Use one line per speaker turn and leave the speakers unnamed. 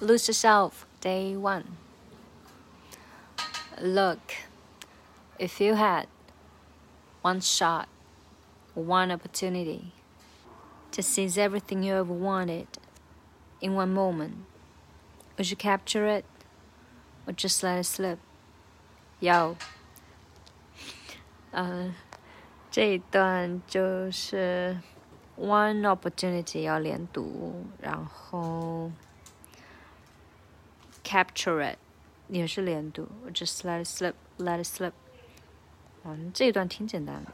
Lose yourself, day one. Look, if you had one shot, one opportunity to seize everything you ever wanted in one moment, would you capture it or just let it slip? Yo. 呃，这一段就是 one opportunity 要连读，然后 capture it 也是连读，just let it slip，let it slip。嗯，这一段挺简单的。